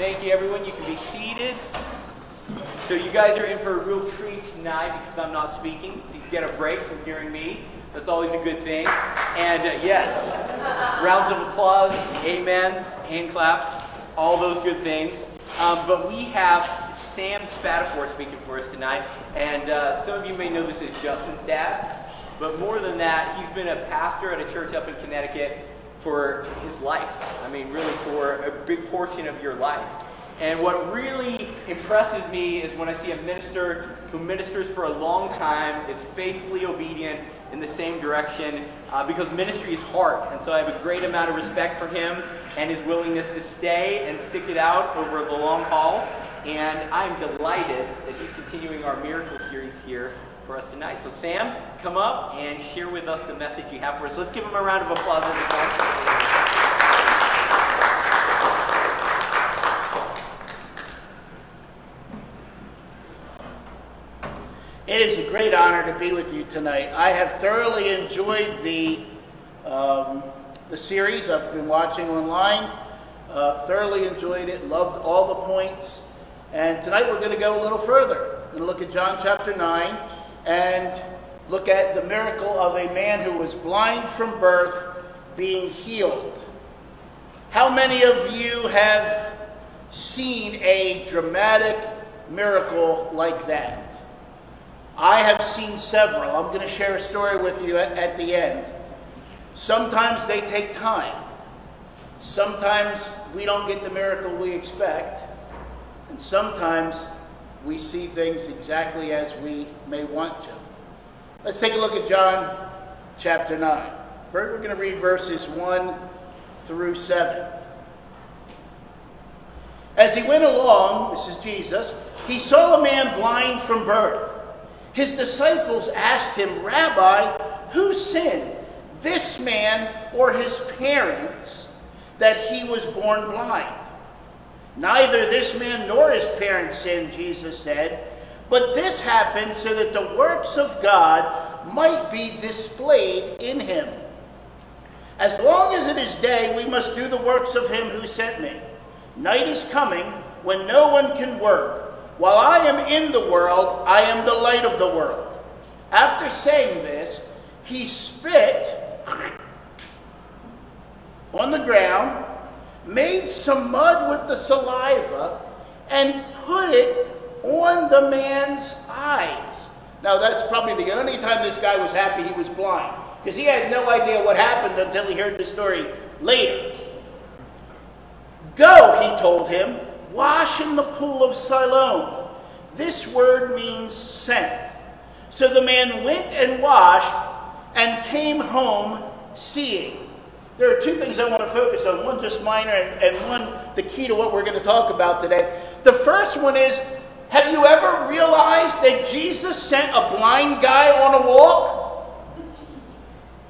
Thank you, everyone. You can be seated. So you guys are in for a real treat tonight because I'm not speaking, so you get a break from hearing me. That's always a good thing. And uh, yes, rounds of applause, amens, hand claps, all those good things. Um, but we have Sam Spatafor speaking for us tonight. And uh, some of you may know this is Justin's dad. But more than that, he's been a pastor at a church up in Connecticut for his life. I mean, really for a big portion of your life. And what really impresses me is when I see a minister who ministers for a long time, is faithfully obedient in the same direction, uh, because ministry is hard. And so I have a great amount of respect for him and his willingness to stay and stick it out over the long haul. And I'm delighted that he's continuing our miracle series here for us tonight. So, Sam, come up and share with us the message you have for us. Let's give him a round of applause. It is a great honor to be with you tonight. I have thoroughly enjoyed the, um, the series I've been watching online. Uh, thoroughly enjoyed it, loved all the points. And tonight we're going to go a little further. We're going to look at John chapter 9 and look at the miracle of a man who was blind from birth being healed. How many of you have seen a dramatic miracle like that? I have seen several. I'm going to share a story with you at, at the end. Sometimes they take time. Sometimes we don't get the miracle we expect. And sometimes we see things exactly as we may want to. Let's take a look at John chapter 9. We're going to read verses 1 through 7. As he went along, this is Jesus, he saw a man blind from birth. His disciples asked him, Rabbi, who sinned, this man or his parents, that he was born blind? Neither this man nor his parents sinned, Jesus said, but this happened so that the works of God might be displayed in him. As long as it is day, we must do the works of him who sent me. Night is coming when no one can work. While I am in the world, I am the light of the world. After saying this, he spit on the ground made some mud with the saliva, and put it on the man's eyes. Now, that's probably the only time this guy was happy he was blind, because he had no idea what happened until he heard the story later. Go, he told him, wash in the pool of Siloam. This word means sent. So the man went and washed and came home seeing. There are two things I want to focus on one just minor, and, and one the key to what we're going to talk about today. The first one is Have you ever realized that Jesus sent a blind guy on a walk?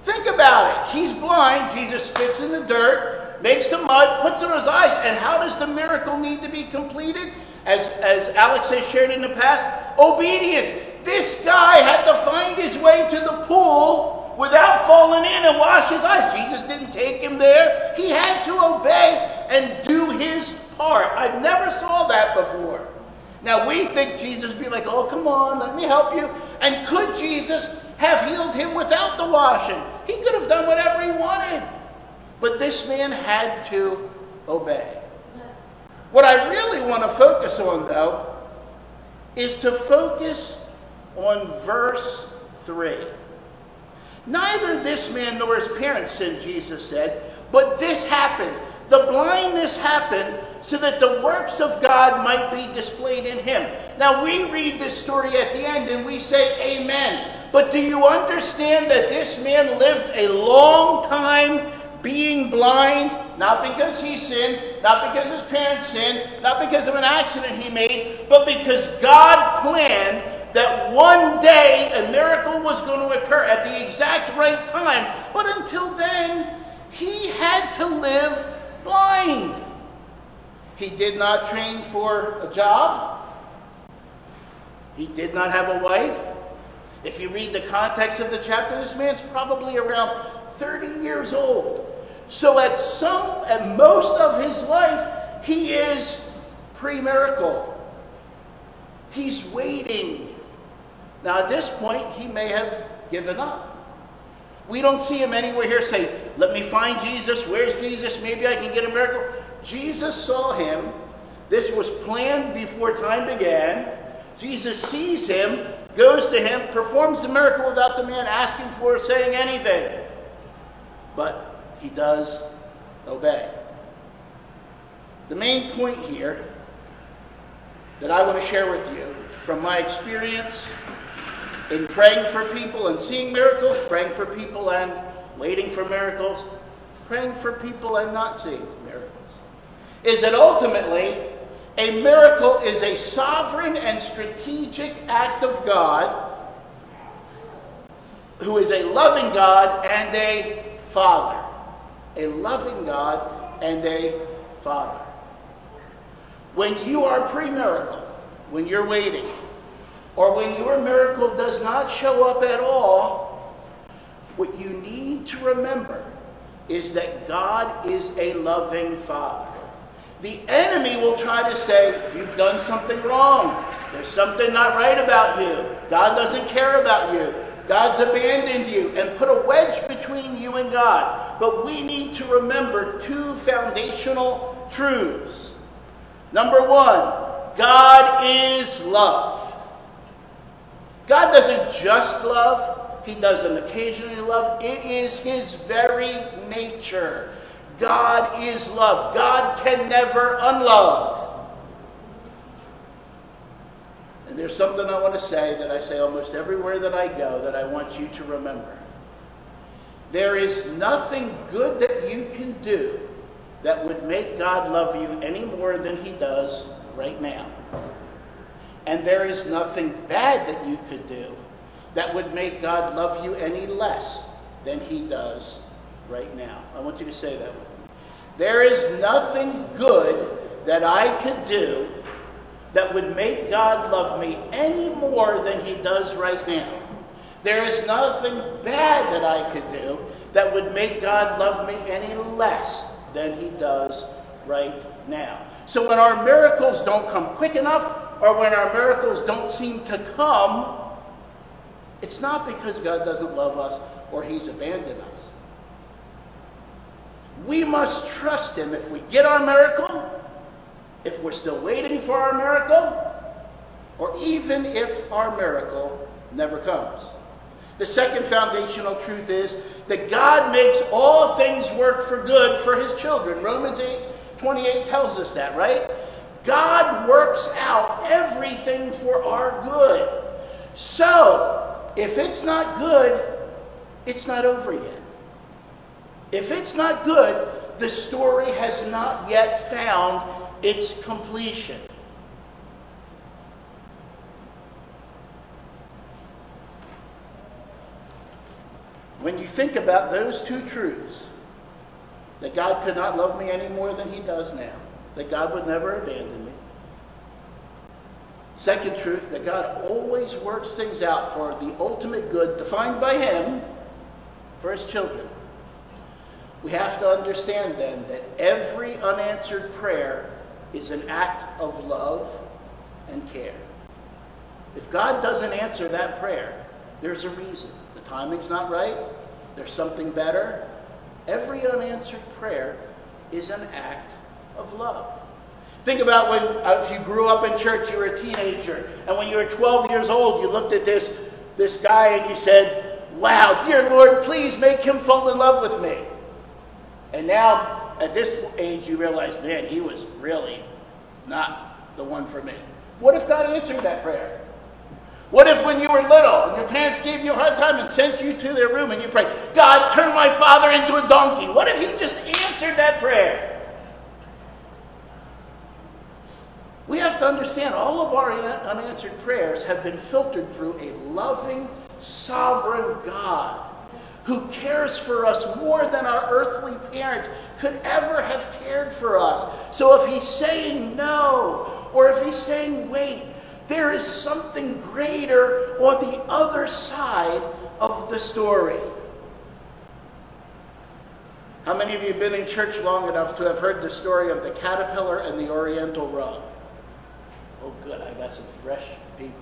Think about it. He's blind. Jesus spits in the dirt, makes the mud, puts it on his eyes. And how does the miracle need to be completed? As, as Alex has shared in the past, obedience. This guy had to find his way to the pool without falling in and wash his eyes. Jesus didn't take him there. He had to obey and do his part. I never saw that before. Now we think Jesus would be like, oh, come on, let me help you. And could Jesus have healed him without the washing? He could have done whatever he wanted. But this man had to obey. What I really want to focus on, though, is to focus on verse 3. Neither this man nor his parents sinned, Jesus said, but this happened. The blindness happened so that the works of God might be displayed in him. Now we read this story at the end and we say, Amen. But do you understand that this man lived a long time being blind? Not because he sinned, not because his parents sinned, not because of an accident he made, but because God planned that one day a miracle was going to occur at the exact right time. But until then, he had to live blind. He did not train for a job. He did not have a wife. If you read the context of the chapter, this man's probably around 30 years old. So at some at most of his life, he is pre miracle. He's waiting. Now, at this point, he may have given up. We don't see him anywhere here say, Let me find Jesus. Where's Jesus? Maybe I can get a miracle. Jesus saw him. This was planned before time began. Jesus sees him, goes to him, performs the miracle without the man asking for or saying anything. But he does obey. The main point here that I want to share with you from my experience in praying for people and seeing miracles, praying for people and waiting for miracles, praying for people and not seeing miracles, is that ultimately a miracle is a sovereign and strategic act of God who is a loving God and a Father. A loving God and a Father. When you are pre miracle, when you're waiting, or when your miracle does not show up at all, what you need to remember is that God is a loving Father. The enemy will try to say, You've done something wrong. There's something not right about you. God doesn't care about you. God's abandoned you and put a wedge between you and God. But we need to remember two foundational truths. Number one, God is love. God doesn't just love, He doesn't occasionally love. It is His very nature. God is love. God can never unlove. And there's something I want to say that I say almost everywhere that I go that I want you to remember. There is nothing good that you can do that would make God love you any more than He does right now. And there is nothing bad that you could do that would make God love you any less than he does right now. I want you to say that with me. There is nothing good that I could do that would make God love me any more than he does right now. There is nothing bad that I could do that would make God love me any less than he does right now. So when our miracles don't come quick enough, or when our miracles don't seem to come, it's not because God doesn't love us or He's abandoned us. We must trust Him if we get our miracle, if we're still waiting for our miracle, or even if our miracle never comes. The second foundational truth is that God makes all things work for good for His children. Romans 8 28 tells us that, right? God works out everything for our good. So, if it's not good, it's not over yet. If it's not good, the story has not yet found its completion. When you think about those two truths, that God could not love me any more than he does now, that God would never abandon me. Second truth, that God always works things out for the ultimate good defined by Him for His children. We have to understand then that every unanswered prayer is an act of love and care. If God doesn't answer that prayer, there's a reason. The timing's not right, there's something better. Every unanswered prayer is an act of love. Think about when, uh, if you grew up in church, you were a teenager, and when you were 12 years old, you looked at this, this guy and you said, Wow, dear Lord, please make him fall in love with me. And now, at this age, you realize, man, he was really not the one for me. What if God answered that prayer? What if when you were little and your parents gave you a hard time and sent you to their room and you prayed, God, turn my father into a donkey? What if he just answered that prayer? We have to understand all of our unanswered prayers have been filtered through a loving, sovereign God who cares for us more than our earthly parents could ever have cared for us. So if he's saying no, or if he's saying wait, there is something greater on the other side of the story. How many of you have been in church long enough to have heard the story of the caterpillar and the oriental rug? Oh, good, I got some fresh people.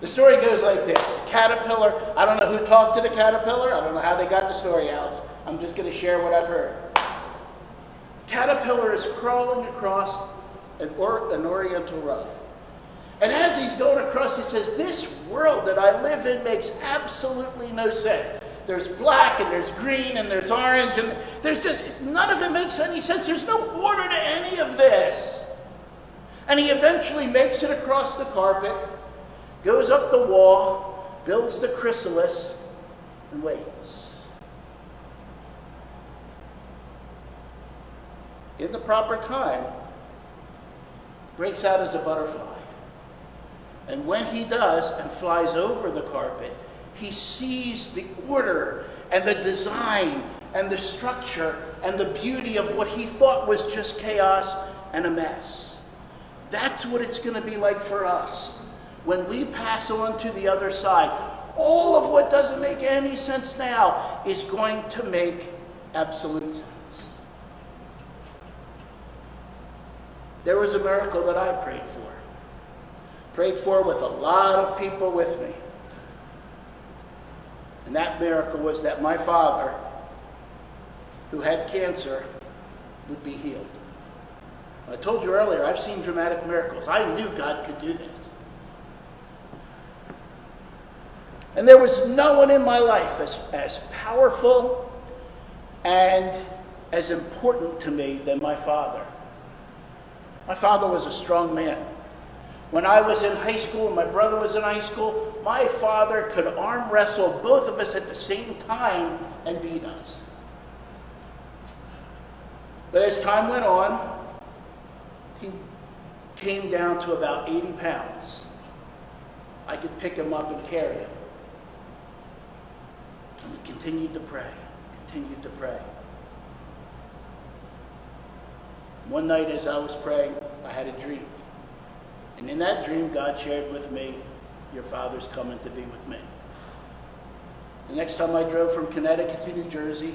The story goes like this Caterpillar, I don't know who talked to the caterpillar, I don't know how they got the story, out. I'm just going to share what I've heard. Caterpillar is crawling across an, or, an oriental rug. And as he's going across, he says, This world that I live in makes absolutely no sense. There's black and there's green and there's orange and there's just none of it makes any sense. There's no order to any of this. And he eventually makes it across the carpet, goes up the wall, builds the chrysalis, and waits. In the proper time, breaks out as a butterfly. And when he does and flies over the carpet, he sees the order and the design and the structure and the beauty of what he thought was just chaos and a mess. That's what it's going to be like for us when we pass on to the other side. All of what doesn't make any sense now is going to make absolute sense. There was a miracle that I prayed for prayed for with a lot of people with me. And that miracle was that my father, who had cancer, would be healed. I told you earlier, I've seen dramatic miracles. I knew God could do this. And there was no one in my life as, as powerful and as important to me than my father. My father was a strong man. When I was in high school and my brother was in high school, my father could arm wrestle both of us at the same time and beat us. But as time went on, came down to about 80 pounds. I could pick him up and carry him. And we continued to pray, continued to pray. One night as I was praying, I had a dream. And in that dream, God shared with me, Your father's coming to be with me. The next time I drove from Connecticut to New Jersey,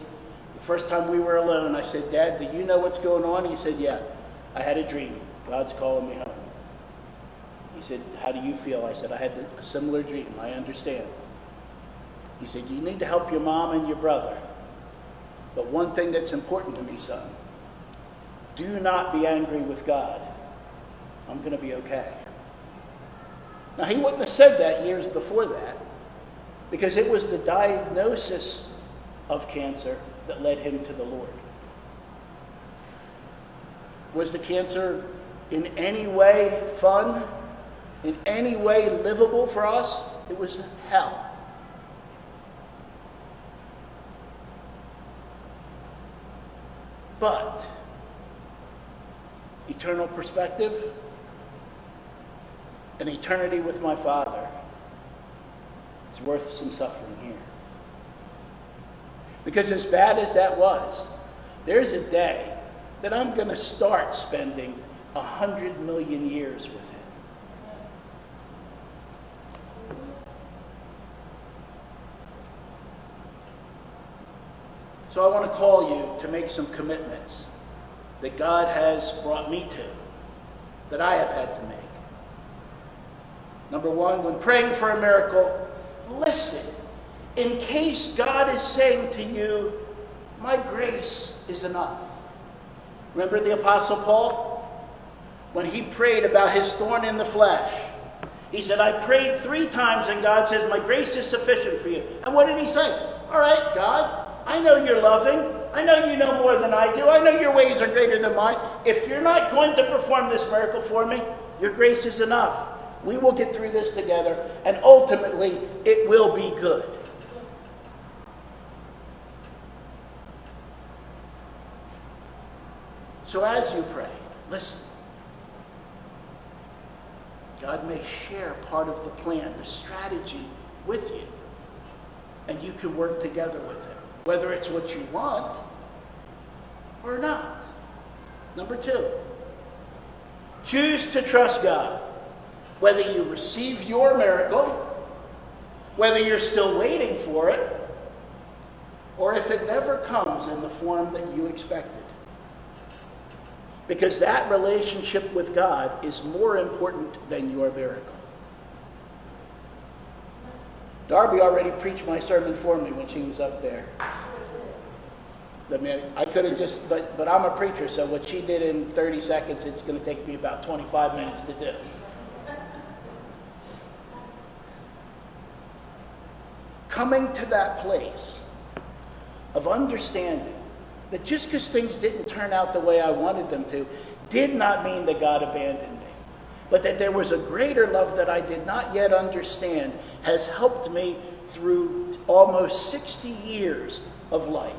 the first time we were alone, I said, Dad, do you know what's going on? He said, Yeah, I had a dream. God's calling me home. He said, How do you feel? I said, I had a similar dream. I understand. He said, You need to help your mom and your brother. But one thing that's important to me, son, do not be angry with God. I'm going to be okay. Now, he wouldn't have said that years before that because it was the diagnosis of cancer that led him to the Lord. Was the cancer in any way fun? In any way livable for us? It was hell. But, eternal perspective, an eternity with my Father, it's worth some suffering here. Because as bad as that was, there's a day that I'm going to start spending a hundred million years with Him. So I want to call you to make some commitments that God has brought me to, that I have had to make. Number one, when praying for a miracle, listen. In case God is saying to you, My grace is enough. Remember the Apostle Paul? When he prayed about his thorn in the flesh, he said, I prayed three times, and God says, My grace is sufficient for you. And what did he say? All right, God, I know you're loving. I know you know more than I do. I know your ways are greater than mine. If you're not going to perform this miracle for me, your grace is enough. We will get through this together, and ultimately, it will be good. So, as you pray, listen. God may share part of the plan, the strategy with you, and you can work together with Him, whether it's what you want or not. Number two, choose to trust God. Whether you receive your miracle, whether you're still waiting for it, or if it never comes in the form that you expected. Because that relationship with God is more important than your miracle. Darby already preached my sermon for me when she was up there. I mean, I could have just, but, but I'm a preacher, so what she did in 30 seconds, it's going to take me about 25 minutes to do. Coming to that place of understanding that just because things didn't turn out the way I wanted them to, did not mean that God abandoned me. But that there was a greater love that I did not yet understand has helped me through almost 60 years of life.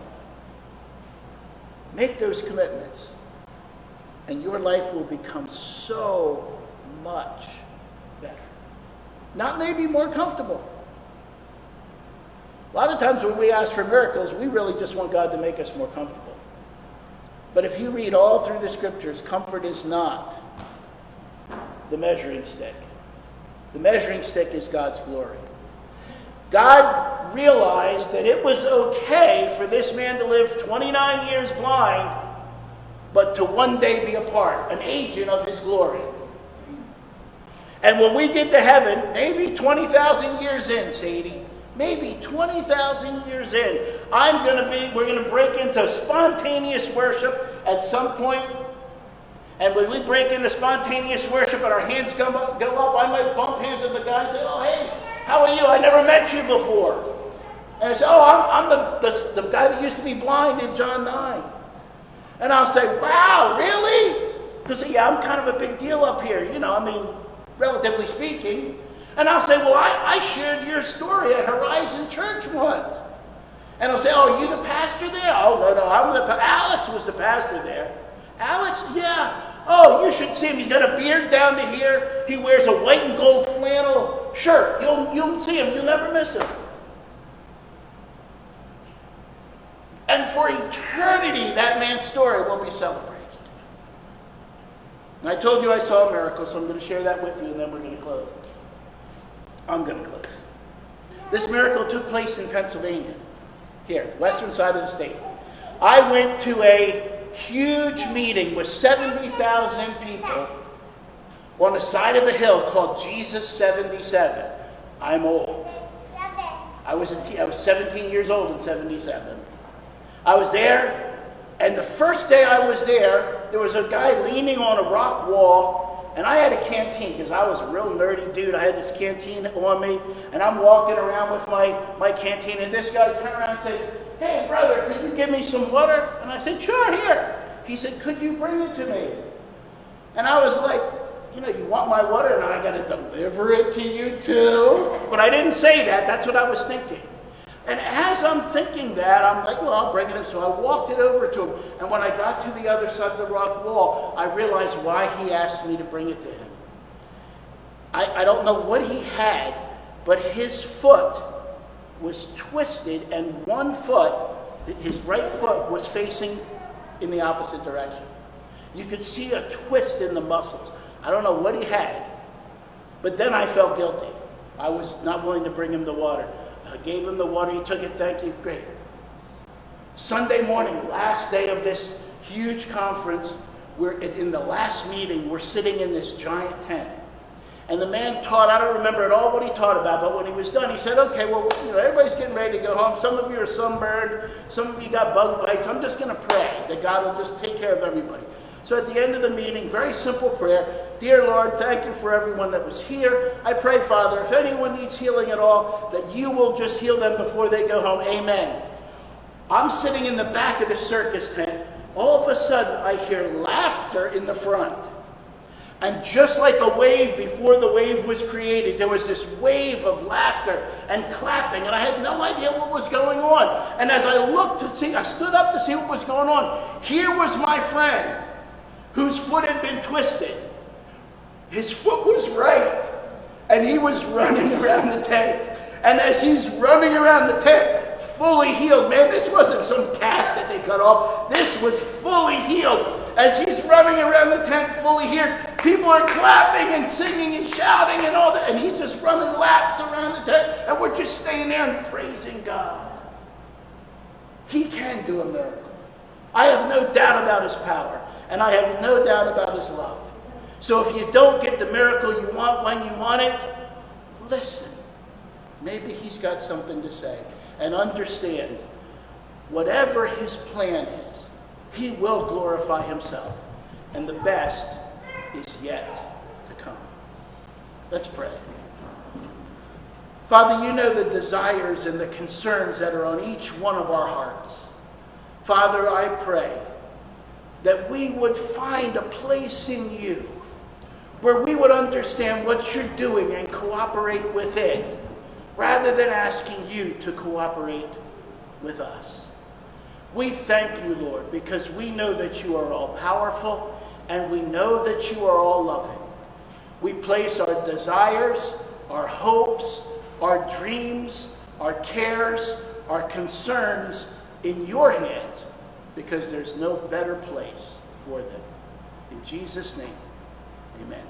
Make those commitments, and your life will become so much better. Not maybe more comfortable. A lot of times when we ask for miracles, we really just want God to make us more comfortable. But if you read all through the scriptures, comfort is not the measuring stick. The measuring stick is God's glory. God realized that it was okay for this man to live 29 years blind, but to one day be a part, an agent of his glory. And when we get to heaven, maybe 20,000 years in, Sadie, maybe 20,000 years in, I'm going to be, we're going to break into spontaneous worship at some point. And when we break into spontaneous worship and our hands go up, go up I might bump hands with the guy and say, Oh, hey, how are you? I never met you before. And I say, Oh, I'm, I'm the, the, the guy that used to be blind in John 9. And I'll say, Wow, really? Because, yeah, I'm kind of a big deal up here, you know, I mean, relatively speaking. And I'll say, Well, I, I shared your story at Horizon Church once. And I'll say, Oh, are you the pastor there? Oh, no, no, I'm the Alex was the pastor there. Alex, yeah. Oh, you should see him. He's got a beard down to here. He wears a white and gold flannel shirt. You'll, you'll see him. You'll never miss him. And for eternity, that man's story will be celebrated. And I told you I saw a miracle, so I'm going to share that with you, and then we're going to close. I'm going to close. This miracle took place in Pennsylvania, here, western side of the state. I went to a huge meeting with 70,000 people on the side of a hill called Jesus 77. I'm old. I was, in, I was 17 years old in 77. I was there, and the first day I was there, there was a guy leaning on a rock wall, and I had a canteen because I was a real nerdy dude. I had this canteen on me, and I'm walking around with my, my canteen, and this guy turned around and said, Hey, brother, could you give me some water? And I said, Sure, here. He said, Could you bring it to me? And I was like, You know, you want my water, and I got to deliver it to you too? But I didn't say that. That's what I was thinking. And as I'm thinking that, I'm like, well, I'll bring it in. So I walked it over to him. And when I got to the other side of the rock wall, I realized why he asked me to bring it to him. I, I don't know what he had, but his foot was twisted, and one foot, his right foot, was facing in the opposite direction. You could see a twist in the muscles. I don't know what he had, but then I felt guilty. I was not willing to bring him the water. I gave him the water. He took it. Thank you. Great. Sunday morning, last day of this huge conference, we're in the last meeting. We're sitting in this giant tent. And the man taught, I don't remember at all what he taught about, but when he was done, he said, okay, well, you know, everybody's getting ready to go home. Some of you are sunburned. Some of you got bug bites. I'm just going to pray that God will just take care of everybody. So at the end of the meeting, very simple prayer. Dear Lord, thank you for everyone that was here. I pray, Father, if anyone needs healing at all, that you will just heal them before they go home. Amen. I'm sitting in the back of the circus tent. All of a sudden, I hear laughter in the front. And just like a wave before the wave was created, there was this wave of laughter and clapping, and I had no idea what was going on. And as I looked to see, I stood up to see what was going on. Here was my friend whose foot had been twisted. His foot was right, and he was running around the tent. And as he's running around the tent, fully healed, man, this wasn't some cast that they cut off. This was fully healed. As he's running around the tent, fully healed, people are clapping and singing and shouting and all that, and he's just running laps around the tent, and we're just staying there and praising God. He can do a miracle. I have no doubt about his power. And I have no doubt about his love. So if you don't get the miracle you want when you want it, listen. Maybe he's got something to say. And understand, whatever his plan is, he will glorify himself. And the best is yet to come. Let's pray. Father, you know the desires and the concerns that are on each one of our hearts. Father, I pray that we would find a place in you where we would understand what you're doing and cooperate with it rather than asking you to cooperate with us. We thank you, Lord, because we know that you are all powerful and we know that you are all loving. We place our desires, our hopes, our dreams, our cares, our concerns in your hands because there's no better place for them. In Jesus' name, amen.